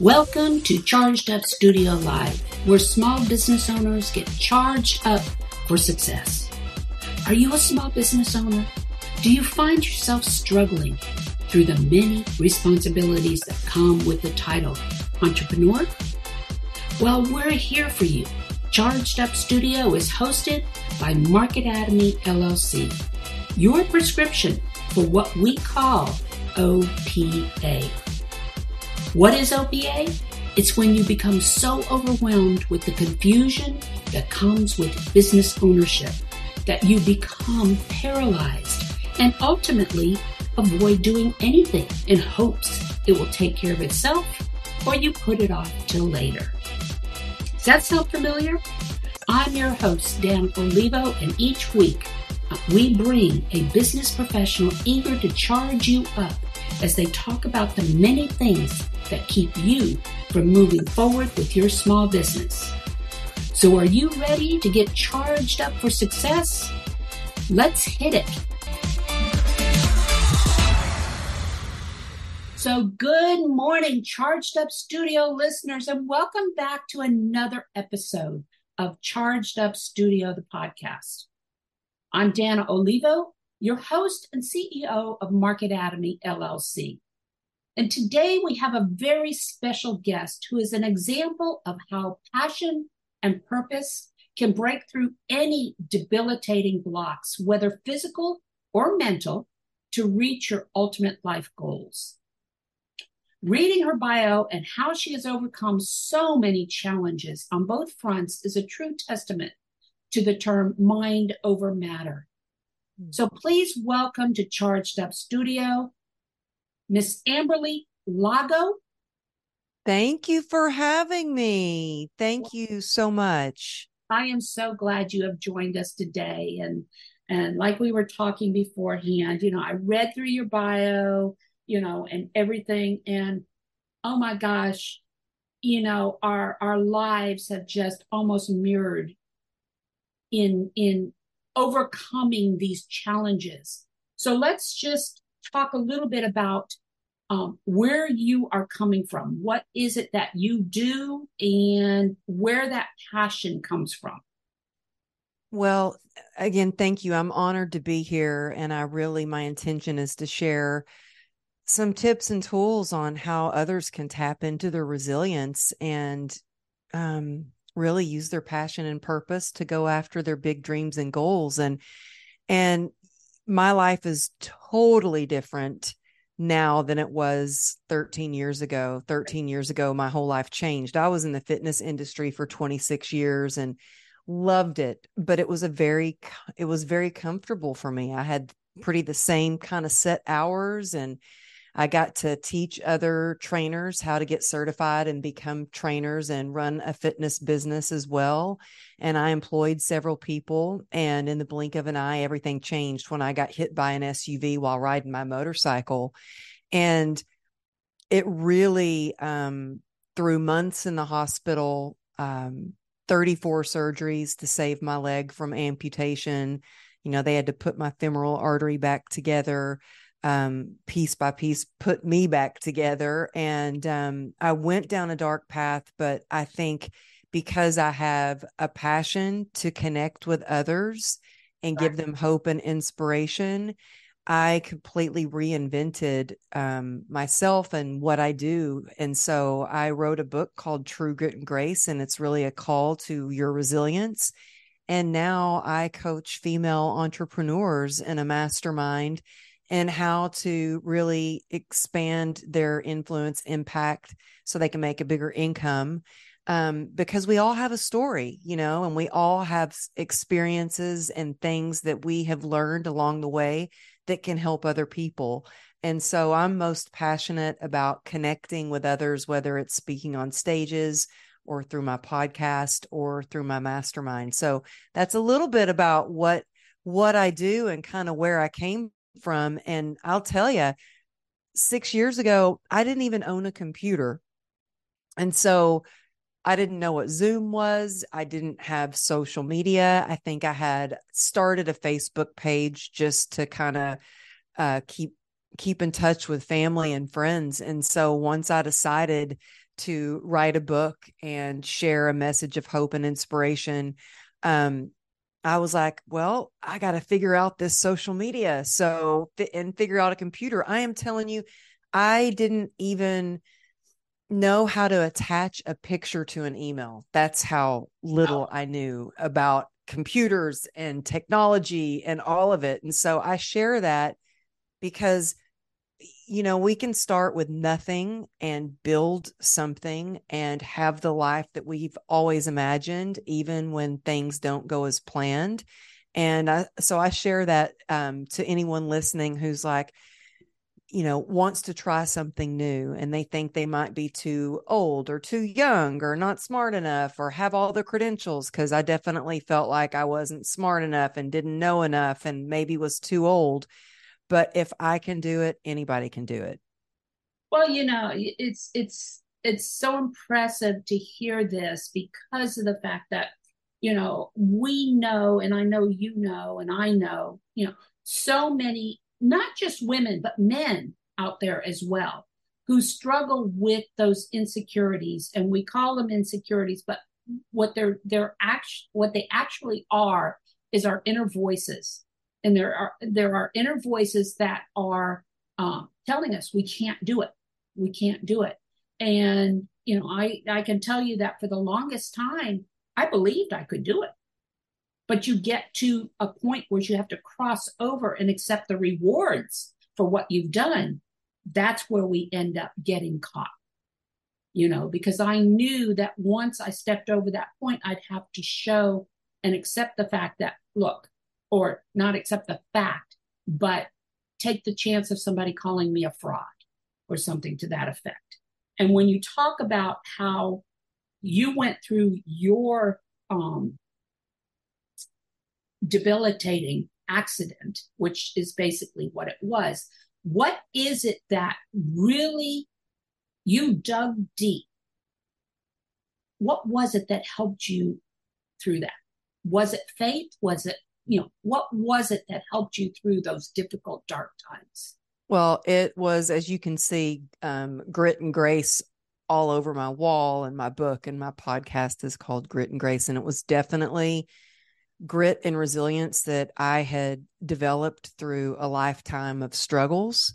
Welcome to Charged Up Studio Live, where small business owners get charged up for success. Are you a small business owner? Do you find yourself struggling through the many responsibilities that come with the title entrepreneur? Well, we're here for you. Charged Up Studio is hosted by Market Atomy LLC, your prescription for what we call OPA. What is OPA? It's when you become so overwhelmed with the confusion that comes with business ownership that you become paralyzed and ultimately avoid doing anything in hopes it will take care of itself or you put it off till later. Does that sound familiar? I'm your host, Dan Olivo, and each week uh, we bring a business professional eager to charge you up as they talk about the many things that keep you from moving forward with your small business. So, are you ready to get charged up for success? Let's hit it. So, good morning, Charged Up Studio listeners, and welcome back to another episode of Charged Up Studio, the podcast. I'm Dana Olivo, your host and CEO of Market Atomy LLC. And today we have a very special guest who is an example of how passion and purpose can break through any debilitating blocks, whether physical or mental, to reach your ultimate life goals. Reading her bio and how she has overcome so many challenges on both fronts is a true testament to the term mind over matter. Hmm. So please welcome to Charged Up Studio, Miss Amberly Lago. Thank you for having me. Thank you so much. I am so glad you have joined us today. And and like we were talking beforehand, you know, I read through your bio, you know, and everything. And oh my gosh, you know, our our lives have just almost mirrored in in overcoming these challenges. So let's just talk a little bit about um, where you are coming from. What is it that you do and where that passion comes from? Well, again, thank you. I'm honored to be here. And I really, my intention is to share some tips and tools on how others can tap into their resilience and um, really use their passion and purpose to go after their big dreams and goals. And, and my life is totally different now than it was 13 years ago. 13 years ago, my whole life changed. I was in the fitness industry for 26 years and loved it, but it was a very, it was very comfortable for me. I had pretty the same kind of set hours and I got to teach other trainers how to get certified and become trainers and run a fitness business as well. And I employed several people. And in the blink of an eye, everything changed when I got hit by an SUV while riding my motorcycle. And it really, um, through months in the hospital, um, 34 surgeries to save my leg from amputation. You know, they had to put my femoral artery back together um, piece by piece put me back together. And um, I went down a dark path, but I think because I have a passion to connect with others and give them hope and inspiration, I completely reinvented um, myself and what I do. And so I wrote a book called True Grit and Grace, and it's really a call to your resilience. And now I coach female entrepreneurs in a mastermind and how to really expand their influence impact so they can make a bigger income um, because we all have a story you know and we all have experiences and things that we have learned along the way that can help other people And so I'm most passionate about connecting with others, whether it's speaking on stages or through my podcast or through my mastermind. So that's a little bit about what what I do and kind of where I came from. And I'll tell you, six years ago, I didn't even own a computer. And so I didn't know what Zoom was. I didn't have social media. I think I had started a Facebook page just to kind of uh, keep keep in touch with family and friends. And so once I decided to write a book and share a message of hope and inspiration, um, I was like, well, I got to figure out this social media. So, and figure out a computer. I am telling you, I didn't even know how to attach a picture to an email. That's how little I knew about computers and technology and all of it. And so I share that because you know, we can start with nothing and build something and have the life that we've always imagined, even when things don't go as planned. And I, so I share that um, to anyone listening who's like, you know, wants to try something new and they think they might be too old or too young or not smart enough or have all the credentials. Cause I definitely felt like I wasn't smart enough and didn't know enough and maybe was too old but if I can do it, anybody can do it. Well, you know, it's it's it's so impressive to hear this because of the fact that you know we know and I know you know and I know, you know, so many not just women but men out there as well who struggle with those insecurities and we call them insecurities but what they're they're act what they actually are is our inner voices and there are there are inner voices that are um, telling us we can't do it. We can't do it. And you know i i can tell you that for the longest time i believed i could do it. But you get to a point where you have to cross over and accept the rewards for what you've done. That's where we end up getting caught. You know because i knew that once i stepped over that point i'd have to show and accept the fact that look or not accept the fact, but take the chance of somebody calling me a fraud or something to that effect. And when you talk about how you went through your um, debilitating accident, which is basically what it was, what is it that really you dug deep? What was it that helped you through that? Was it faith? Was it you know, what was it that helped you through those difficult, dark times? Well, it was, as you can see, um, grit and grace all over my wall and my book and my podcast is called Grit and Grace. And it was definitely grit and resilience that I had developed through a lifetime of struggles.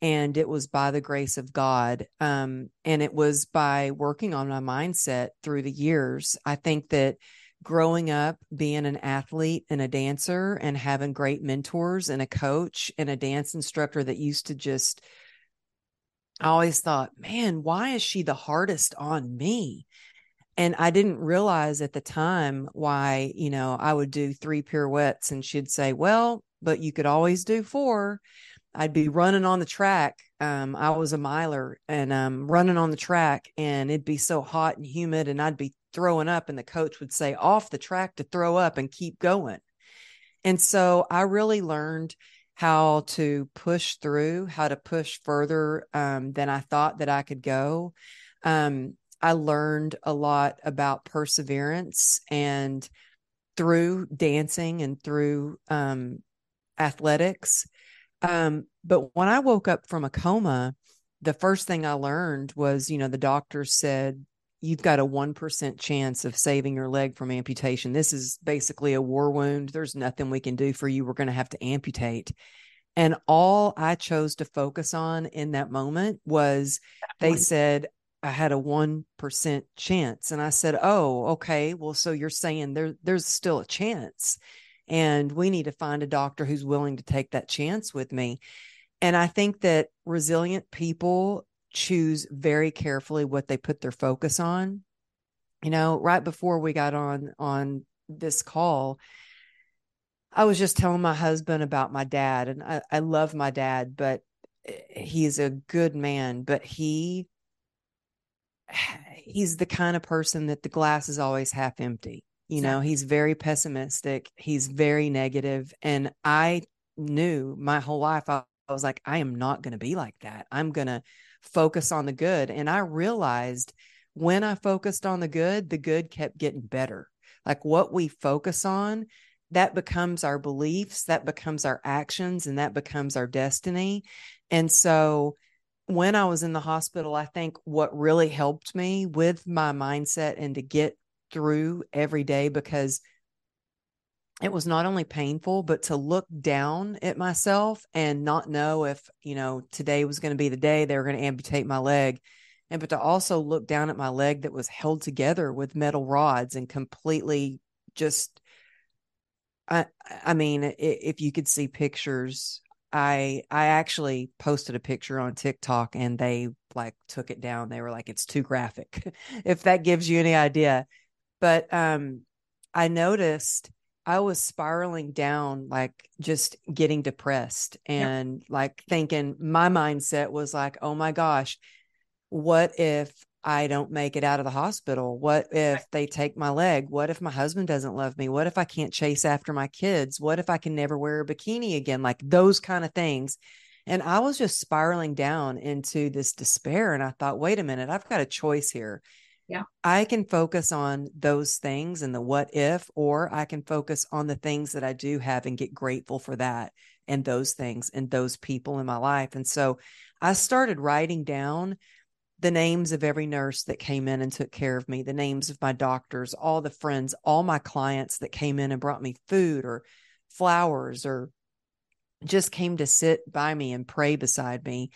And it was by the grace of God. Um, and it was by working on my mindset through the years. I think that growing up being an athlete and a dancer and having great mentors and a coach and a dance instructor that used to just I always thought, man, why is she the hardest on me? And I didn't realize at the time why, you know, I would do three pirouettes and she'd say, well, but you could always do four. I'd be running on the track. Um, I was a miler and um, running on the track, and it'd be so hot and humid, and I'd be throwing up and the coach would say off the track to throw up and keep going. And so I really learned how to push through, how to push further um, than I thought that I could go. Um, I learned a lot about perseverance and through dancing and through um, athletics. Um, but when I woke up from a coma, the first thing I learned was, you know, the doctors said, you've got a 1% chance of saving your leg from amputation. This is basically a war wound. There's nothing we can do for you. We're going to have to amputate. And all I chose to focus on in that moment was they said I had a 1% chance. And I said, Oh, okay. Well, so you're saying there, there's still a chance. And we need to find a doctor who's willing to take that chance with me. And I think that resilient people choose very carefully what they put their focus on. You know, right before we got on on this call, I was just telling my husband about my dad, and I, I love my dad, but eh, he's a good man, but he he's the kind of person that the glass is always half empty. You know, he's very pessimistic, he's very negative, and I knew my whole life I, I was like I am not going to be like that. I'm going to focus on the good and I realized when I focused on the good, the good kept getting better. Like what we focus on, that becomes our beliefs, that becomes our actions, and that becomes our destiny. And so when I was in the hospital, I think what really helped me with my mindset and to get through every day because it was not only painful, but to look down at myself and not know if, you know, today was going to be the day they were going to amputate my leg. And but to also look down at my leg that was held together with metal rods and completely just I I mean, if you could see pictures I I actually posted a picture on TikTok and they like took it down. They were like, it's too graphic. if that gives you any idea. But um I noticed I was spiraling down, like just getting depressed and yep. like thinking my mindset was like, oh my gosh, what if I don't make it out of the hospital? What if they take my leg? What if my husband doesn't love me? What if I can't chase after my kids? What if I can never wear a bikini again? Like those kind of things. And I was just spiraling down into this despair. And I thought, wait a minute, I've got a choice here. Yeah. I can focus on those things and the what if, or I can focus on the things that I do have and get grateful for that and those things and those people in my life. And so I started writing down the names of every nurse that came in and took care of me, the names of my doctors, all the friends, all my clients that came in and brought me food or flowers or just came to sit by me and pray beside me.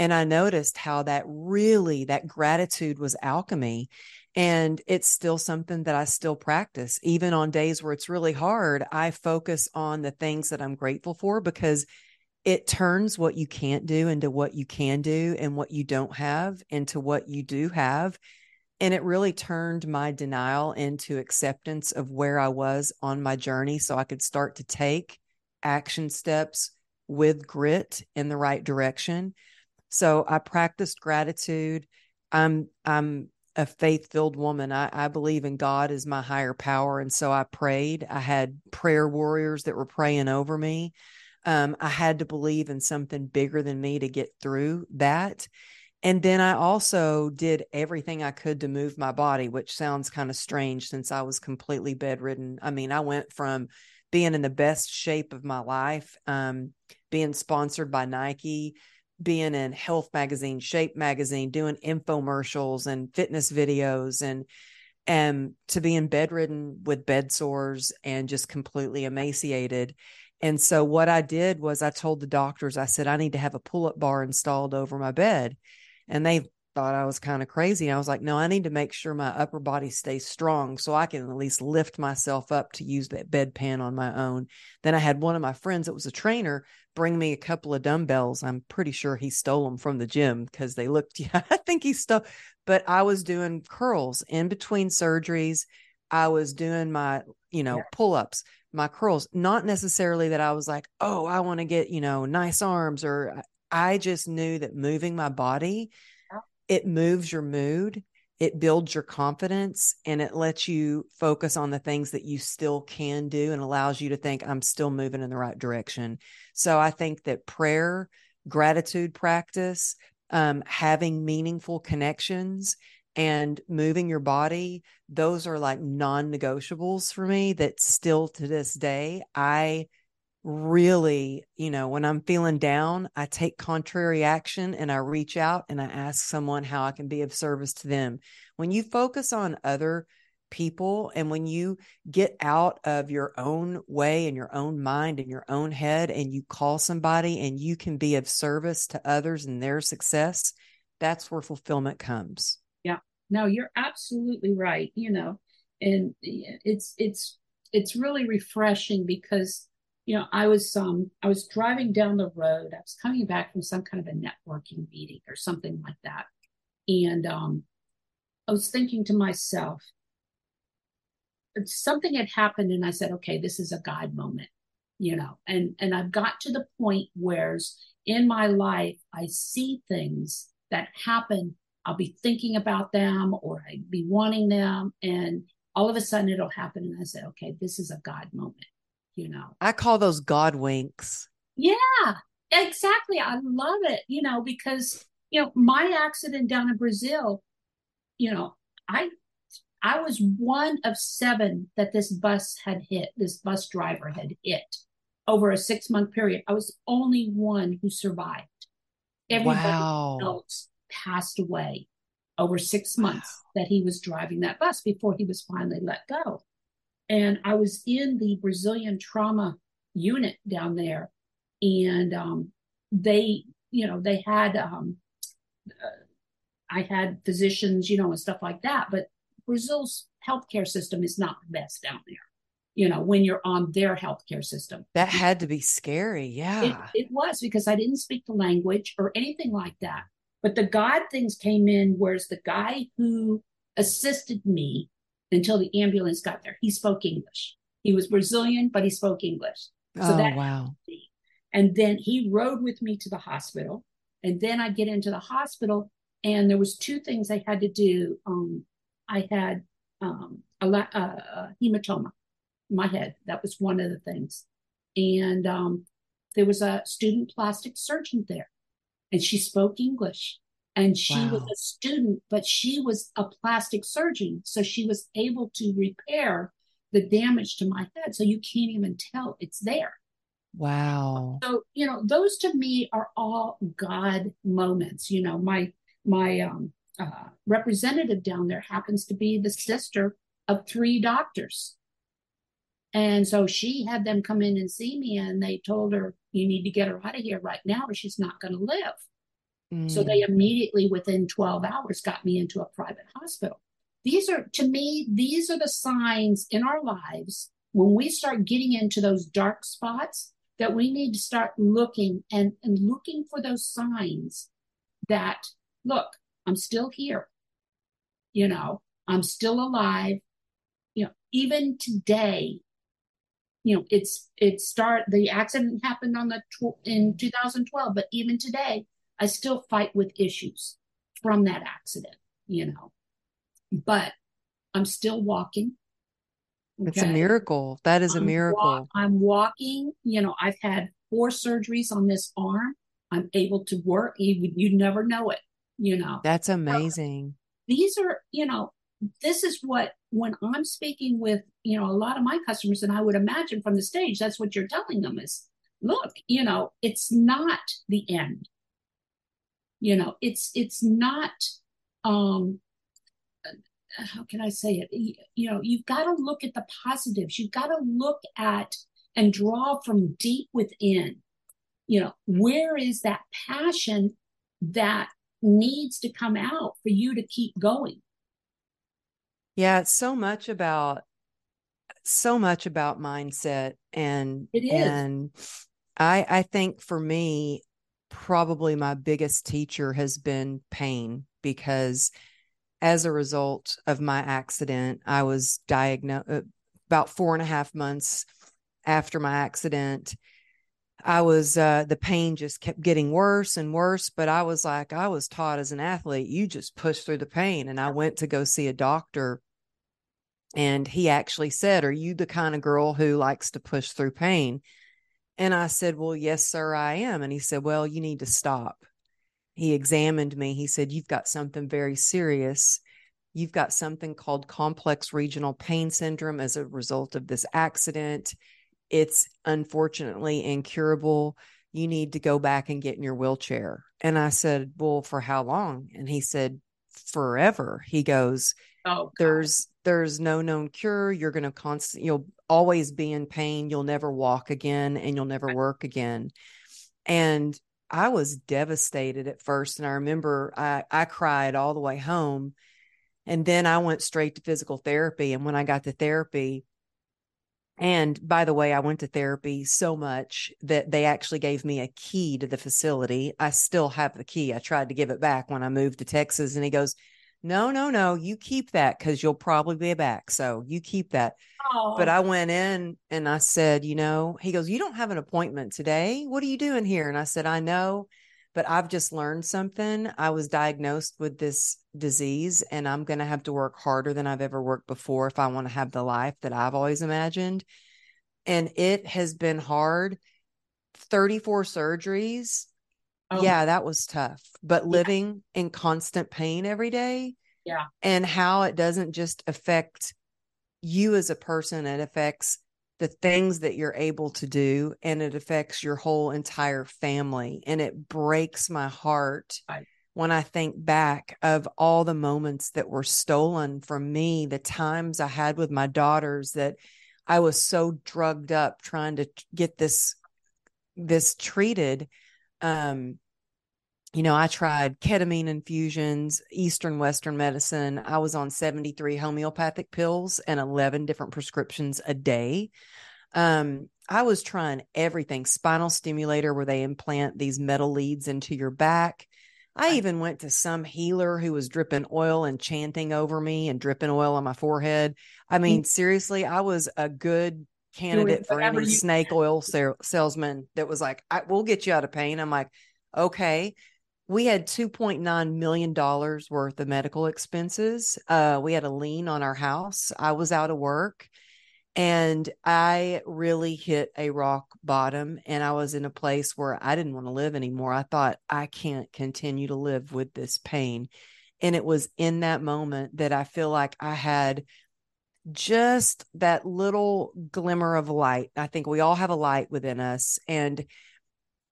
And I noticed how that really, that gratitude was alchemy. And it's still something that I still practice. Even on days where it's really hard, I focus on the things that I'm grateful for because it turns what you can't do into what you can do and what you don't have into what you do have. And it really turned my denial into acceptance of where I was on my journey so I could start to take action steps with grit in the right direction. So I practiced gratitude. I'm I'm a faith-filled woman. I, I believe in God as my higher power. And so I prayed. I had prayer warriors that were praying over me um, I had to believe in something bigger than me to get through that. And then I also did everything I could to move my body, which sounds kind of strange since I was completely bedridden. I mean, I went from being in the best shape of my life, um, being sponsored by Nike, being in Health Magazine, Shape Magazine, doing infomercials and fitness videos, and and to being bedridden with bed sores and just completely emaciated. And so what I did was I told the doctors, I said, I need to have a pull up bar installed over my bed. And they thought I was kind of crazy. I was like, no, I need to make sure my upper body stays strong so I can at least lift myself up to use that bedpan on my own. Then I had one of my friends that was a trainer bring me a couple of dumbbells. I'm pretty sure he stole them from the gym because they looked, yeah, I think he stole, but I was doing curls in between surgeries. I was doing my, you know, yeah. pull ups my curls. Not necessarily that I was like, oh, I want to get, you know, nice arms, or I just knew that moving my body, it moves your mood, it builds your confidence, and it lets you focus on the things that you still can do and allows you to think, I'm still moving in the right direction. So I think that prayer, gratitude practice, um, having meaningful connections and moving your body those are like non-negotiables for me that still to this day i really you know when i'm feeling down i take contrary action and i reach out and i ask someone how i can be of service to them when you focus on other people and when you get out of your own way and your own mind and your own head and you call somebody and you can be of service to others and their success that's where fulfillment comes Yeah. no you're absolutely right you know and eh, it's it's it's really refreshing because you know i was um i was driving down the road i was coming back from some kind of a networking meeting or something like that. And um i was thinking to myself something had happened and i said okay this is a god moment you know, and and I've got to the point where in my life I see things that happen. I'll be thinking about them or I'd be wanting them, and all of a sudden it'll happen, and I said, okay, this is a God moment, you know. I call those God winks. Yeah, exactly. I love it, you know, because you know my accident down in Brazil, you know, I I was one of seven that this bus had hit, this bus driver had hit over a six month period. I was only one who survived. Everybody wow. else passed away over six months wow. that he was driving that bus before he was finally let go. And I was in the Brazilian trauma unit down there, and um, they, you know, they had, um, uh, I had physicians, you know, and stuff like that. But Brazil's healthcare system is not the best down there you know, when you're on their healthcare system. That had to be scary. Yeah. It, it, was because I didn't speak the language or anything like that. But the God things came in, whereas the guy who assisted me until the ambulance got there, he spoke English. He was Brazilian, but he spoke English. So oh, that wow. And then he rode with me to the hospital. And then I get into the hospital, and there was two things I had to do. Um, I had um, a, a, a hematoma my head. That was one of the things. And um, there was a student plastic surgeon there, and she spoke English. And she wow. was a student, but she was a plastic surgeon. So she was able to repair the damage to my head. So you can't even tell it's there. Wow. So, you know, those to me are all God moments. You know, my my um, uh, representative down there happens to be the sister of three doctors and so she had them come in and see me, and they told her, You need to get her out of here right now, or she's not going to live. Mm. So they mm. immediately, within 12 hours, got me into a private hospital. These are, to me, these are the signs in our lives when we start getting into those dark spots that we need to start looking and, and looking for those signs that, look, I'm still here. You know, I'm still alive. You know, even today, you know it's it start the accident happened on the tw- in 2012 but even today i still fight with issues from that accident you know. But i'm still walking. Okay? it's a miracle. That is I'm a miracle. Wa- i'm walking you know i've had four surgeries on this arm. I'm able to work. You you never know it you know. That's amazing. these are you know this is what when i'm speaking with you know a lot of my customers and i would imagine from the stage that's what you're telling them is look you know it's not the end you know it's it's not um how can i say it? You know you've got to look at the positives. You've got to look at and draw from deep within. You know where is that passion that needs to come out for you to keep going? Yeah, it's so much about so much about mindset and it is. and I I think for me probably my biggest teacher has been pain because as a result of my accident, I was diagnosed uh, about four and a half months after my accident. I was, uh, the pain just kept getting worse and worse. But I was like, I was taught as an athlete, you just push through the pain. And I went to go see a doctor and he actually said, Are you the kind of girl who likes to push through pain? And I said, Well, yes, sir, I am. And he said, Well, you need to stop. He examined me. He said, You've got something very serious. You've got something called complex regional pain syndrome as a result of this accident. It's unfortunately incurable. You need to go back and get in your wheelchair. And I said, Well, for how long? And he said, Forever. He goes, Oh, there's there's no known cure. You're going to constant, you'll always be in pain. You'll never walk again and you'll never work again. And I was devastated at first. And I remember I, I cried all the way home. And then I went straight to physical therapy. And when I got to therapy, and by the way, I went to therapy so much that they actually gave me a key to the facility. I still have the key. I tried to give it back when I moved to Texas. And he goes, no, no, no, you keep that because you'll probably be back. So you keep that. Oh, But I went in and I said, you know, he goes, You don't have an appointment today. What are you doing here? And I said, I know, but I've just learned something. I was diagnosed with this disease and I'm going to have to work harder than I've ever worked before if I want to have the life that I've always imagined. And it has been hard. 34 surgeries. Oh, Yeah, that was tough. But living in constant pain every day. Yeah. And how it doesn't just affect you as a person, it affects the things that you're able to do and it affects your whole entire family. And it breaks my heart Right. when I think back of all the moments that were stolen from me, the times I had with my daughters that I was so drugged up trying to get this this treated um you know i tried ketamine infusions eastern western medicine. I was on 73 homeopathic pills and 11 different prescriptions a day. Um i was trying everything spinal stimulator where they implant these metal leads into your back. I even went to some healer who was dripping oil and chanting over me and dripping oil on my forehead. I mean seriously i was a good candidate for any you- snake oil sal- salesman that was like I, we'll get you out of pain. I'm like okay. We had 2.9 million dollars worth of medical expenses. Uh we had a lien on our house. I was out of work and i really hit a rock bottom and i was in a place where i didn't want to live anymore. I thought i can't continue to live with this pain. And it was in that moment that i feel like i had just that little glimmer of light i think we all have a light within us and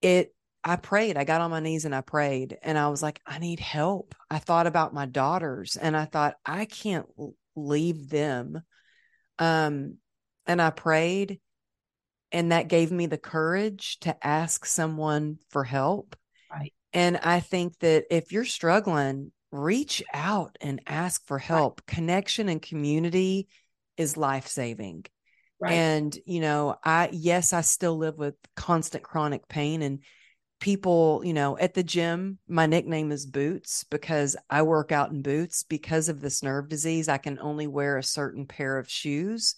it I prayed. I got on my knees and I prayed and I was like, I need help. I thought about my daughters and I thought, I can't leave them. Um, and I prayed and that gave me the courage to ask someone for help. Right. And I think that if you're struggling, reach out and ask for help. Connection and community is life saving. right. And, you know, I, yes, I still live with constant chronic pain and people, you know, at the gym, my nickname is Boots because I work out in boots because of this nerve disease. I can only wear a certain pair of shoes.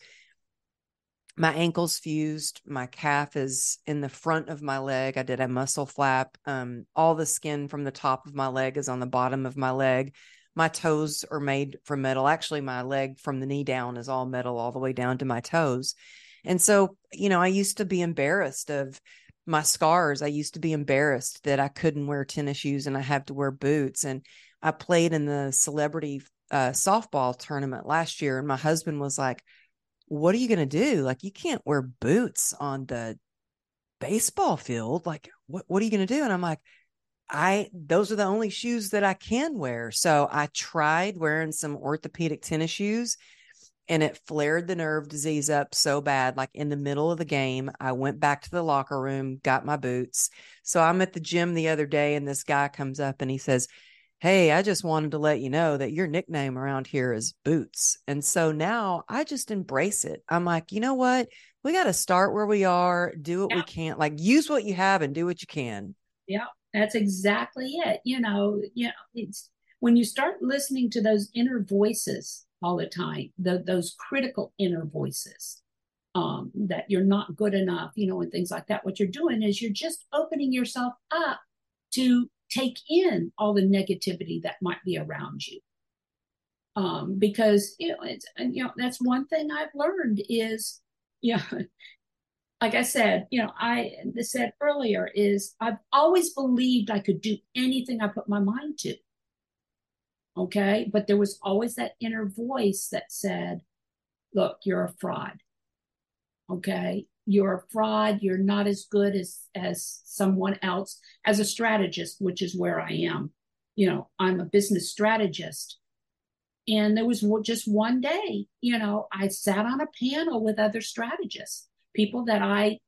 My ankle's fused. My calf is in the front of my leg. I did a muscle flap. Um, all the skin from the top of my leg is on the bottom of my leg. My toes are made from metal. Actually, my leg from the knee down is all metal all the way down to my toes. And so, you know, I used to be embarrassed of my scars. I used to be embarrassed that I couldn't wear tennis shoes and I have to wear boots. And I played in the celebrity uh, softball tournament last year, and my husband was like, "What are you going to do? Like, you can't wear boots on the baseball field. Like, what what are you going to do?" And I'm like, I those are the only shoes that I can wear. So I tried wearing some orthopedic tennis shoes and it flared the nerve disease up so bad like in the middle of the game I went back to the locker room, got my boots. So I'm at the gym the other day and this guy comes up and he says, "Hey, I just wanted to let you know that your nickname around here is Boots." And so now I just embrace it. I'm like, "You know what? We got to start where we are, do what we can. Like use what you have and do what you can." Yeah, that's exactly it. You know, you know, it's when you start listening to those inner voices all the time, the, those critical inner voices, um, that you're not good enough, you know, and things like that. What you're doing is you're just opening yourself up to take in all the negativity that might be around you. Um, because you know, it's you know that's one thing I've learned is, you know, like I said, you know, I said earlier is I've always believed I could do anything I put my mind to. Okay. But there was always that inner voice that said, look, you're a fraud. Okay. You're a fraud. You're not as good as, as someone else as a strategist, which is where I am. You know, I'm a business strategist. And there was just one day, you know, I sat on a panel with other strategists, people that I,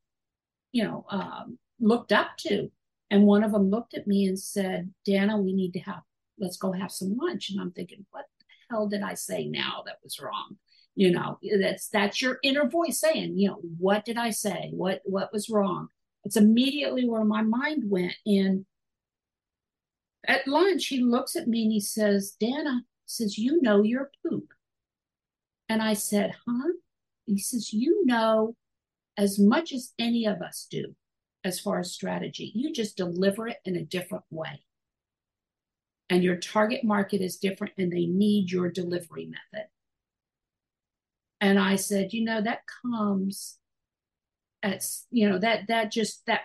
you know, um, looked up to. And one of them looked at me and said, Dana, we need to have, let's go have some lunch. And I'm thinking, what the hell did I say now that was wrong? You know, that's that's your inner voice saying, you know, what did I say? What what was wrong? It's immediately where my mind went. And at lunch, he looks at me and he says, Dana, says, You know your poop. And I said, Huh? He says, You know as much as any of us do as far as strategy. You just deliver it in a different way. And your target market is different and they need your delivery method. And I said, you know, that comes at, you know, that, that just, that,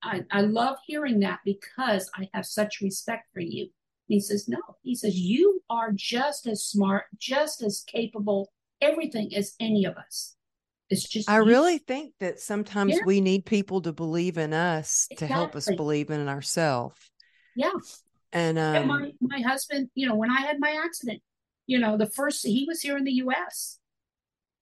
I, I love hearing that because I have such respect for you. He says, no. He says, you are just as smart, just as capable, everything as any of us. It's just I you. really think that sometimes Yeah. we need people to believe in us to help us believe in ourselves. yeah. And And um my my husband, you know, when I had my accident, you know, the first he was here in the U.S.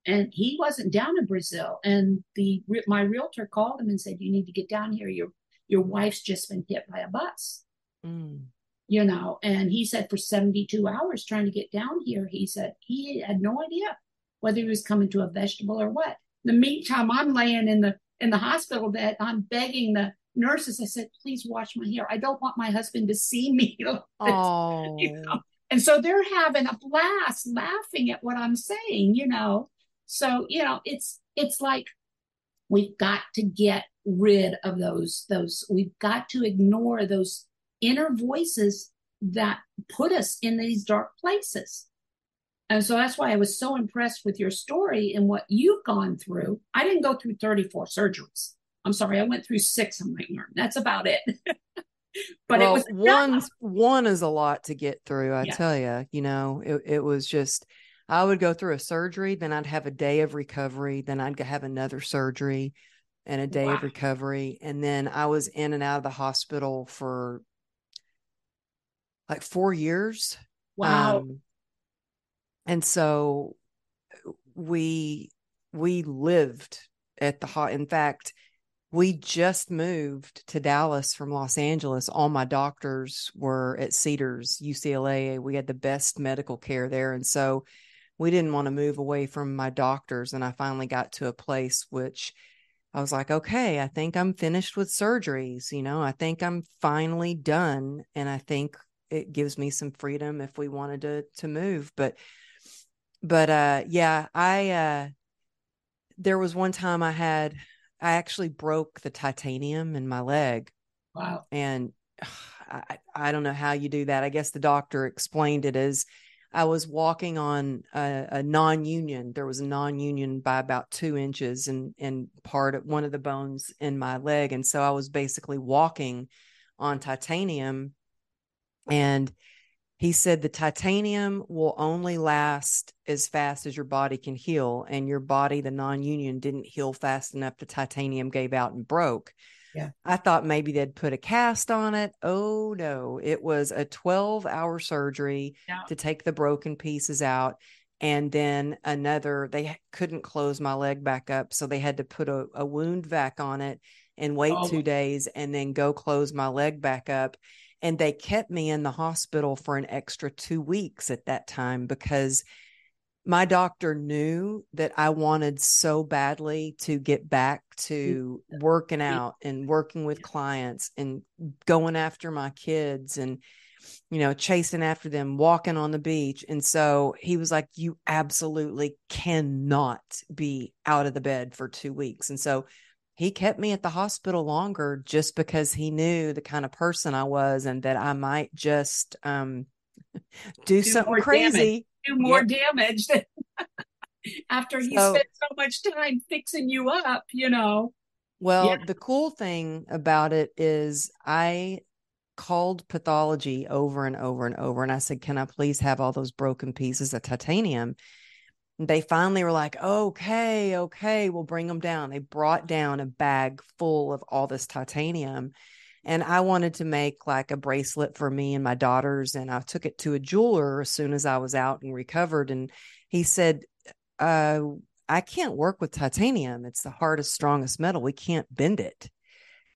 and he wasn't down in Brazil. And the my realtor called him and said, "You need to get down here. Your your wife's just been hit by a bus." mm, You know, and he said for 72 hours trying to get down here, he said he had no idea whether he was coming to a vegetable or what. In the meantime, I'm laying in the in the hospital bed. I'm begging the nurses. I said, "Please wash my hair. I don't want my husband to see me." oh you know? And so they're having a blast laughing at what I'm saying, you know. So, you know, it's it's like we've got to get rid of those those we've got to ignore those inner voices that put us in these dark places. And so that's why I was so impressed with your story and what you've gone through. I didn't go through 34 surgeries. I'm sorry, I went through six on my arm. That's about it. but well, it was one's one is a lot to get through. I Yeah. tell you, you know, it, it was just I would go through a surgery, then I'd have a day of recovery, then I'd have another surgery and a day of recovery, and then I was in and out of the hospital for like four years. wow. Um, and so we we lived at the hot. In fact, we just moved to Dallas from Los Angeles. All my doctors were at Cedars, UCLA. We had the best medical care there, and so we didn't want to move away from my doctors. And I finally got to a place which I was like, okay, I think I'm finished with surgeries. You know, I think I'm finally done, and I think it gives me some freedom if we wanted to to move. But but uh yeah, I uh there was one time I had I actually broke the titanium in my leg Wow. and I, I don't know how you do that. I guess the doctor explained it as I was walking on a, a non-union. There was a non-union by about two inches and and part of one of the bones in my leg, and so I was basically walking on titanium. And he said the titanium will only last as fast as your body can heal, and your body, the non-union, didn't heal fast enough. The titanium gave out and broke. Yeah. I thought maybe they'd put a cast on it. Oh no, it was a 12 hour surgery Yeah. to take the broken pieces out. And then another, they couldn't close my leg back up. So they had to put a, a wound vac on it and wait Oh. two days and then go close my leg back up. And they kept me in the hospital for an extra two weeks at that time because my doctor knew that I wanted so badly to get back to working out and working with clients and going after my kids and you know chasing after them walking on the beach. And so he was like you absolutely cannot be out of the bed for 2 weeks. And so he kept me at the hospital longer just because he knew the kind of person I was and that I might just um do, Do something crazy do more damage than after he So- spent so much time fixing you up, you know. Well, Yeah. the cool thing about it is I called pathology over and over and over and I said, "Can I please have all those broken pieces of titanium?" And They finally were like, "Okay, okay, we'll bring them down." They brought down a bag full of all this titanium. And I wanted to make like a bracelet for me and my daughters and I took it to a jeweler as soon as I was out and recovered and he said, uh I can't work with titanium. It's the hardest, strongest metal. We can't bend it.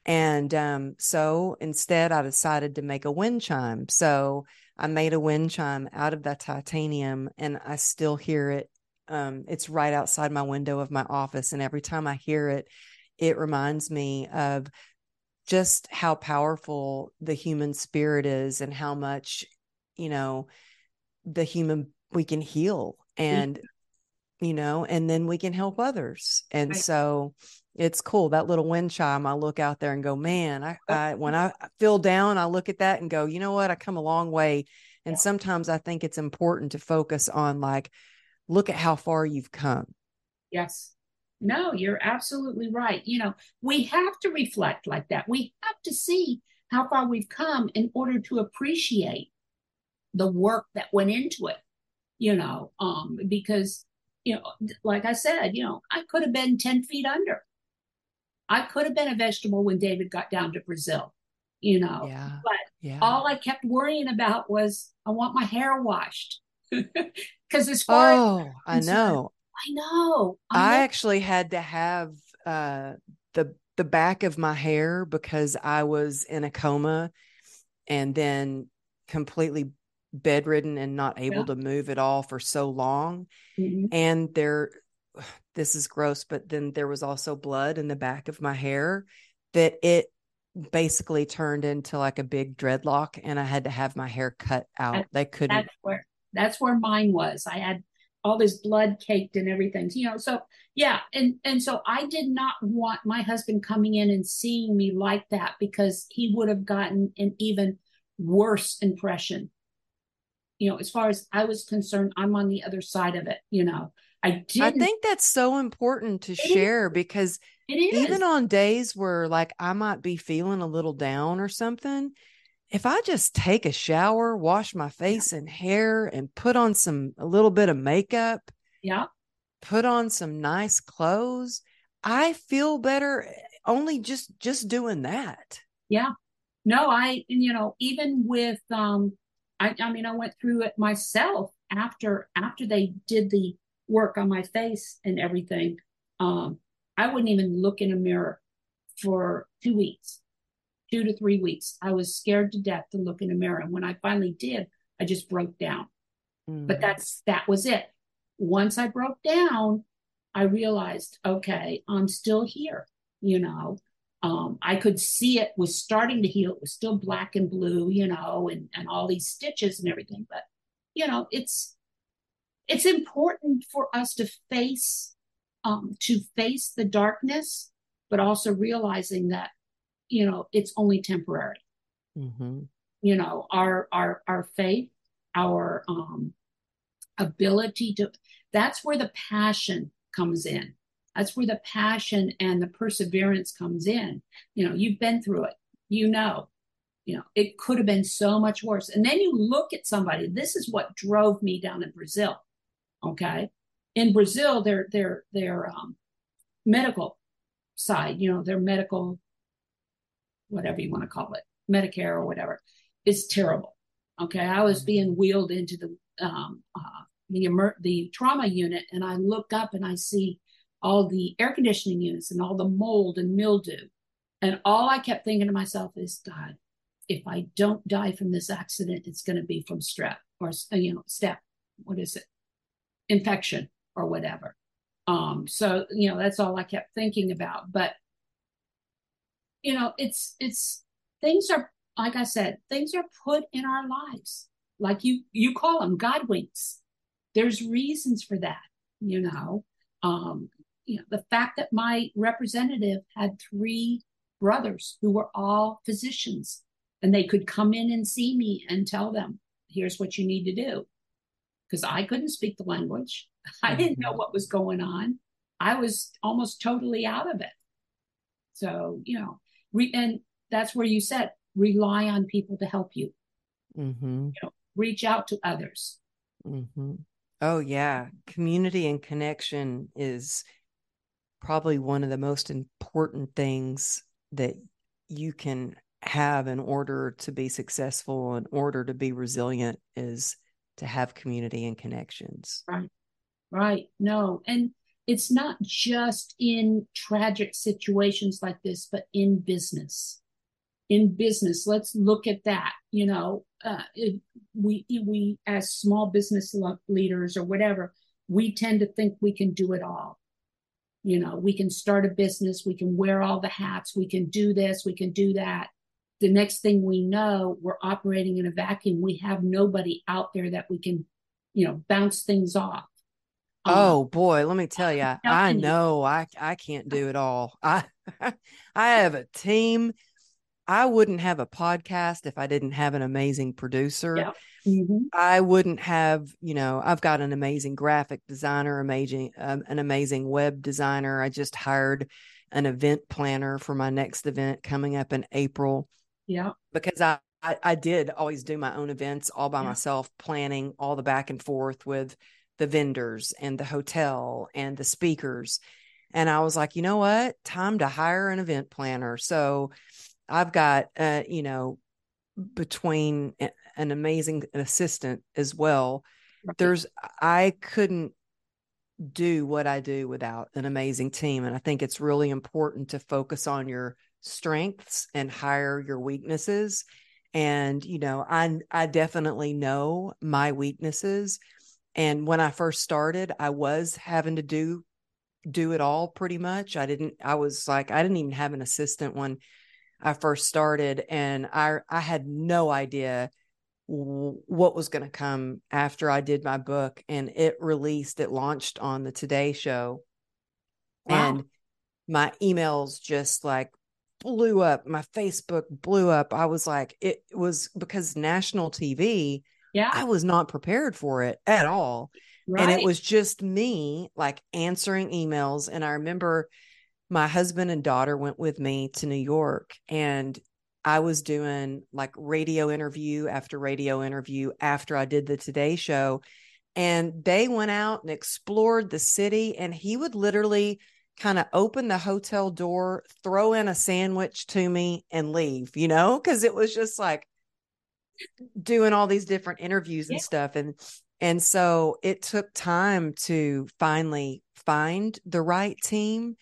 And um, so instead, I decided to make a wind chime. So I made a wind chime out of that titanium, and I still hear it. Um, it's right outside my window of my office. And every time I hear it, it reminds me of just how powerful the human spirit is and how much, you know, the human we can heal and you know and then we can help others and Right. so it's cool that little wind chime i look out there and go man I, Oh. I when i feel down i look at that and go you know what i come a long way and Yeah. sometimes i think it's important to focus on like look at how far you've come Yes. No, you're absolutely right. You know, we have to reflect like that. We have to see how far we've come in order to appreciate the work that went into it, you know, um, because, you know, like I said, you know, I could have been 10 feet under. I could have been a vegetable when David got down to Brazil, you know. yeah But yeah all I kept worrying about was I want my hair washed. Because as far as oh i know I know, I know. actually had to have uh the the back of my hair because I was in a coma and then completely bedridden and not able Yeah. to move at all for so long Mhm. and there this is gross but then there was also blood in the back of my hair that it basically turned into like a big dreadlock and I had to have my hair cut out. That- They couldn't that's where that's where mine was i had all this blood caked and everything you know so yeah and and so i did not want my husband coming in and seeing me like that because he would have gotten an even worse impression. You know as far as i was concerned i'm on the other side of it you know. I I think that's so important to is. share because it is. even on days where like I might be feeling a little down or something, if I just take a shower, wash my face and hair and put on some a little bit of makeup, yeah put on some nice clothes, I feel better only just just doing that. Yeah. No, I, you know, even with, um, I, I mean, I went through it myself after, after they did the work on my face and everything. Um, I wouldn't even look in a mirror for two weeks, two to three weeks. I was scared to death to look in a mirror. And when I finally did, I just broke down. But Mhm. that's, that was it. Once I broke down, I realized, okay, I'm still here, you know. Um, I could see it was starting to heal. It was still black and blue, you know, and, and all these stitches and everything. But, you know, it's it's important for us to face um to face the darkness, but also realizing that, you know, it's only temporary. Mhm. You know, our our our faith, our um ability to that's where the passion comes in. That's where the passion and the perseverance comes in. You know, you've been through it. You know, you know, it could have been so much worse. And then you look at somebody. This is what drove me down in Brazil. Okay. In Brazil, their their their um medical side, you know, their medical whatever you want to call it, Medicare or whatever, is terrible. Okay. I was being wheeled into the um uh the emer- the trauma unit and I look up and I see all the air conditioning units and all the mold and mildew. And all I kept thinking to myself is, God, if I don't die from this accident, it's going to be from strep or, you know, step, what is it? Infection or whatever. Um, so, you know, that's all I kept thinking about. But, you know, it's, it's, things are, like I said, things are put in our lives. Like you, you call them God winks. There's reasons for that, you know. Um, you know, the fact that my representative had three brothers who were all physicians and they could come in and see me and tell them, here's what you need to do. Because I couldn't speak the language. I didn't know Mhm. what was going on. I was almost totally out of it. So, you know, re- and that's where you said rely on people to help you, Mhm. reach out to others. hmm Oh, yeah. Community and connection is probably one of the most important things that you can have in order to be successful, in order to be resilient, is to have community and connections. Right right. No. And it's not just in tragic situations like this, but in business. In business, let's look at that. You know, uh, it, we we as small business leaders or whatever, we tend to think we can do it all. You know, we can start a business, we can wear all the hats, we can do this, we can do that. The next thing we know, we're operating in a vacuum. We have nobody out there that we can you know, bounce things off. Oh boy, let me tell you, I know I I can't do it all. I I have a team. I wouldn't have a podcast if I didn't have an amazing producer. Yeah. Mm-hmm. I wouldn't have, you know, I've got an amazing graphic designer, amazing, um, an amazing web designer. I just hired an event planner for my next event coming up in April. Yeah. Because I, I, I did always do my own events all by yeah. myself, planning all the back and forth with the vendors and the hotel and the speakers. And I was like, you know what? Time to hire an event planner. So I've got, uh, you know, between an amazing assistant as well. Right. There's, I couldn't do what I do without an amazing team. And I think it's really important to focus on your strengths and hire your weaknesses. And, you know, I, I definitely know my weaknesses. And when I first started, I was having to do do it all pretty much. I didn't I was like I didn't even have an assistant when I first started and I I had no idea what was going to come after I did my book and it released, it launched on the Today Show. Wow. And my emails just like blew up. My Facebook blew up. I was like, it was because national TV, yeah, I was not prepared for it at all. Right. And it was just me like answering emails. And I remember my husband and daughter went with me to New York and I was doing like radio interview after radio interview after I did the Today Show. And they went out and explored the city, and he would literally kind of open the hotel door, throw in a sandwich to me, and leave, you know, because it was just like doing all these different interviews and yeah. stuff. And and so it took time to finally find the right team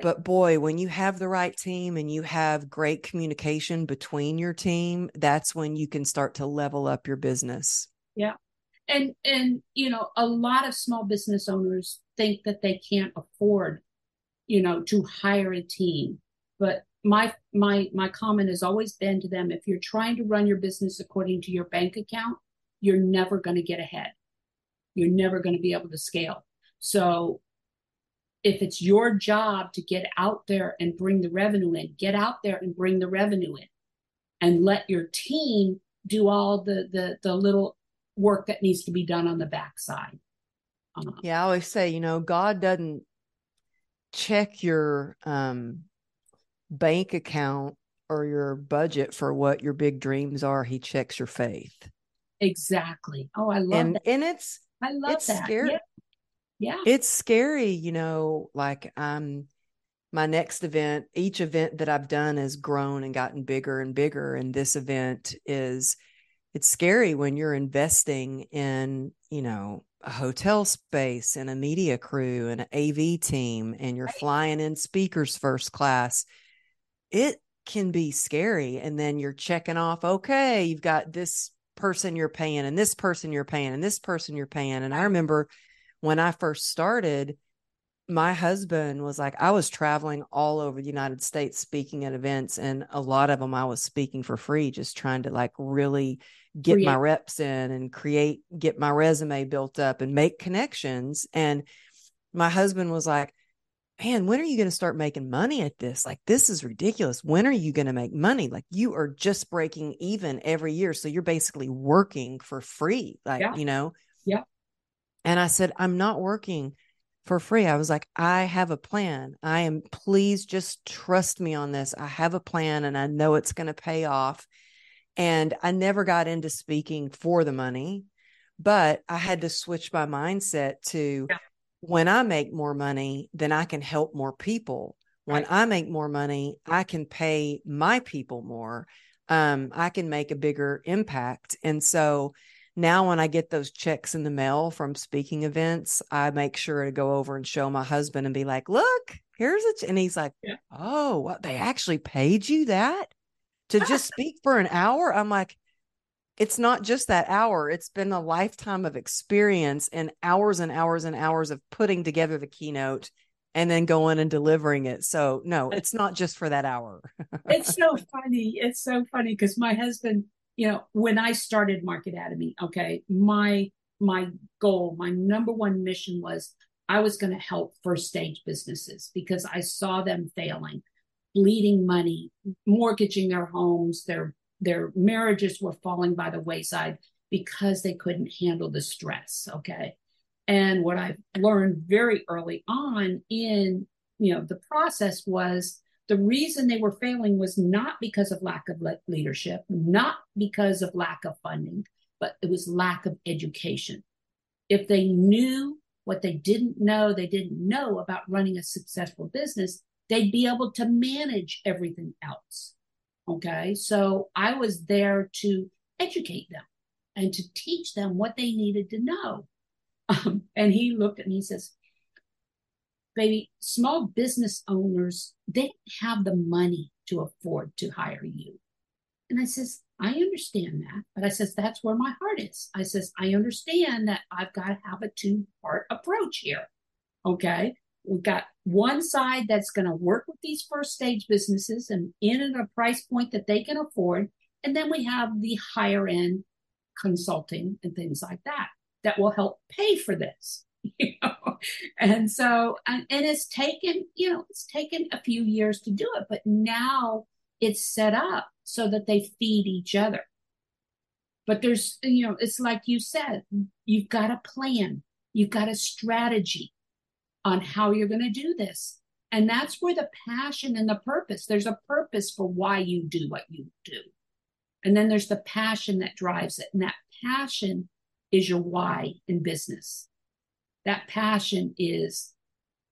but boy, when you have the right team and you have great communication between your team, that's when you can start to level up your business. Yeah. And and you know, a lot of small business owners think that they can't afford, you know, to hire a team. But my my my comment has always been to them if you're trying to run your business according to your bank account, you're never going to get ahead. You're never going to be able to scale. So if it's your job to get out there and bring the revenue in, get out there and bring the revenue in and let your team do all the the the little work that needs to be done on the backside. Um, yeah, I always say, you know, God doesn't check your um, bank account or your budget for what your big dreams are. He checks your faith. Exactly. Oh, I love and, that. And it's I love it's that. Scary. Yeah yeah it's scary you know like um my next event each event that i've done has grown and gotten bigger and bigger and this event is it's scary when you're investing in you know a hotel space and a media crew and an av team and you're right. flying in speakers first class it can be scary and then you're checking off okay you've got this person you're paying and this person you're paying and this person you're paying and i remember when I first started, my husband was like, I was traveling all over the United States speaking at events, and a lot of them I was speaking for free, just trying to like really get my reps in and create, get my resume built up and make connections. And my husband was like, Man, when are you going to start making money at this? Like, this is ridiculous. When are you going to make money? Like, you are just breaking even every year. So you're basically working for free. Like, yeah. you know, yeah. And I said, I'm not working for free. I was like, I have a plan. I am, please just trust me on this. I have a plan and I know it's going to pay off. And I never got into speaking for the money, but I had to switch my mindset to yeah. When I make more money, then I can help more people. When right. I make more money, I can pay my people more. Um, I can make a bigger impact. And so, now when I get those checks in the mail from speaking events, I make sure to go over and show my husband and be like, look, here's it. And he's like, yeah. oh, what? They actually paid you that to just speak for an hour? I'm like, it's not just that hour. It's been a lifetime of experience and hours and hours and hours of putting together the keynote and then going and delivering it. So no, it's not just for that hour. it's so funny. It's so funny because my husband you know, when I started Market Atomy, okay, my my goal, my number one mission was I was going to help first stage businesses because I saw them failing, bleeding money, mortgaging their homes, their their marriages were falling by the wayside because they couldn't handle the stress. Okay. And what I learned very early on in you know the process was the reason they were failing was not because of lack of leadership, not because of lack of funding, but it was lack of education. If they knew what they didn't know, they didn't know about running a successful business, they'd be able to manage everything else. Okay. So I was there to educate them and to teach them what they needed to know. Um, and he looked at me and says, Baby, small business owners, they don't have the money to afford to hire you. And I says, I understand that, but I says, that's where my heart is. I says, I understand that I've got to have a two part approach here. Okay. We've got one side that's going to work with these first stage businesses and in at a price point that they can afford. And then we have the higher end consulting and things like that that will help pay for this. You know, and so and, and it's taken, you know, it's taken a few years to do it, but now it's set up so that they feed each other. But there's, you know, it's like you said, you've got a plan, you've got a strategy on how you're going to do this. And that's where the passion and the purpose, there's a purpose for why you do what you do. And then there's the passion that drives it. And that passion is your why in business. That passion is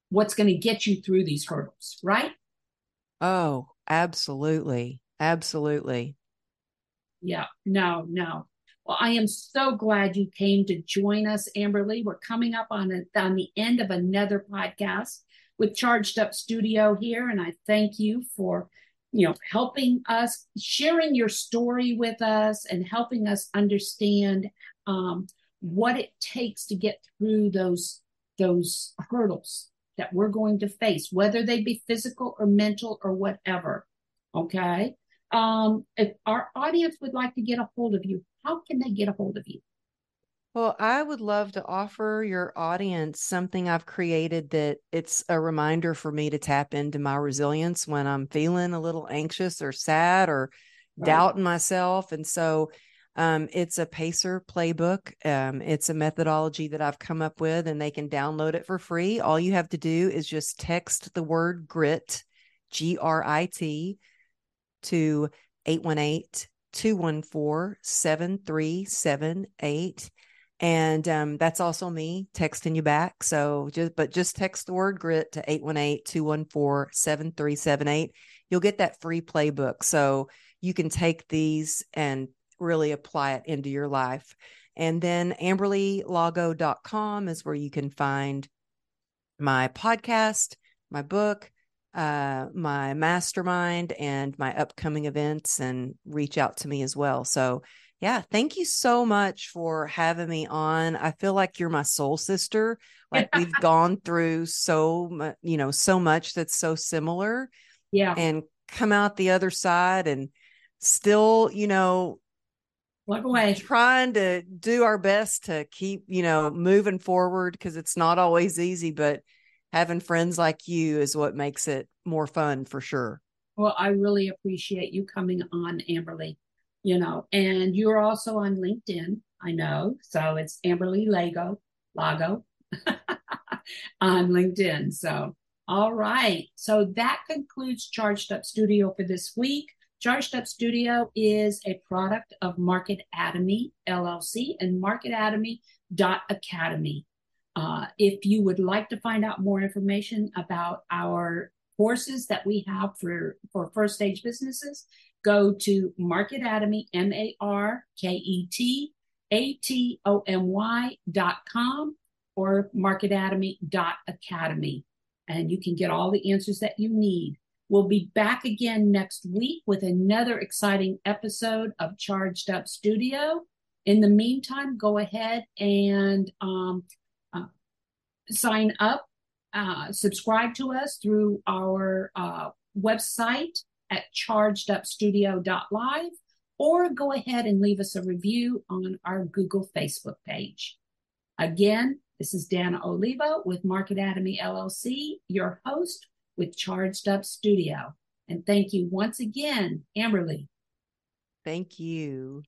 what's going to get you through these hurdles, right? Oh, absolutely. Absolutely. Yeah, no, no. Well, I am so glad you came to join us, Amberly. We're coming up on, a, on the end of another podcast with Charged Up Studio here, and I thank you for you know helping us sharing your story with us and helping us understand um, what it takes to get through those those hurdles that we're going to face whether they be physical or mental or whatever okay um, if our audience would like to get a hold of you how can they get a hold of you well, I would love to offer your audience something I've created that it's a reminder for me to tap into my resilience when I'm feeling a little anxious or sad or right. doubting myself. And so um, it's a pacer playbook. Um, it's a methodology that I've come up with, and they can download it for free. All you have to do is just text the word grit, G R I T, to 818 214 7378 and um, that's also me texting you back. So just but just text the word grit to 818-214-7378 you'll get that free playbook. So you can take these and really apply it into your life. And then amberlylago.com is where you can find my podcast my book uh, my mastermind and my upcoming events and reach out to me as well so yeah, thank you so much for having me on. I feel like you're my soul sister. Like we've gone through so you know, so much that's so similar. Yeah. And come out the other side and still, you know, walk away trying to do our best to keep, you know, moving forward because it's not always easy, but having friends like you is what makes it more fun for sure. Well, I really appreciate you coming on, Amberly you know, and you're also on LinkedIn, I know. So it's Amberly Lago, Lago on LinkedIn. So, all right. So that concludes Charged Up Studio for this week. Charged Up Studio is a product of Market Atomy LLC and marketatomy.academy. Uh, if you would like to find out more information about our courses that we have for, for first stage businesses, go to Market Atomy, M A R K E T A T O M Y dot com or marketatomy dot academy, and you can get all the answers that you need. We'll be back again next week with another exciting episode of Charged Up Studio. In the meantime, go ahead and um, sign up, uh, subscribe to us through our uh, website at chargedupstudio.live or go ahead and leave us a review on our Google Facebook page. Again, this is Dana Olivo with Market Atomy LLC, your host with Charged Up Studio. And thank you once again, Amberly. Thank you.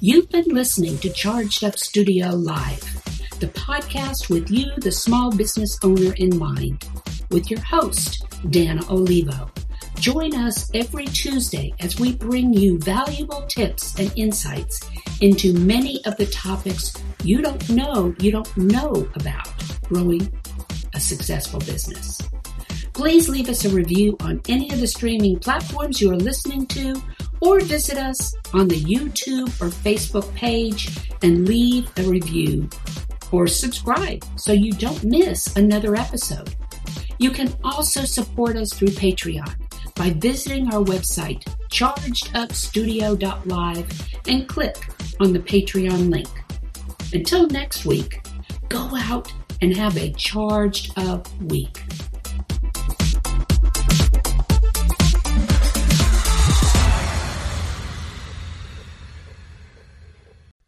You've been listening to Charged Up Studio Live, the podcast with you, the small business owner, in mind, with your host, Dana Olivo. Join us every Tuesday as we bring you valuable tips and insights into many of the topics you don't know you don't know about growing a successful business. Please leave us a review on any of the streaming platforms you are listening to or visit us on the YouTube or Facebook page and leave a review or subscribe so you don't miss another episode. You can also support us through Patreon by visiting our website, chargedupstudio.live, and click on the Patreon link. Until next week, go out and have a charged up week.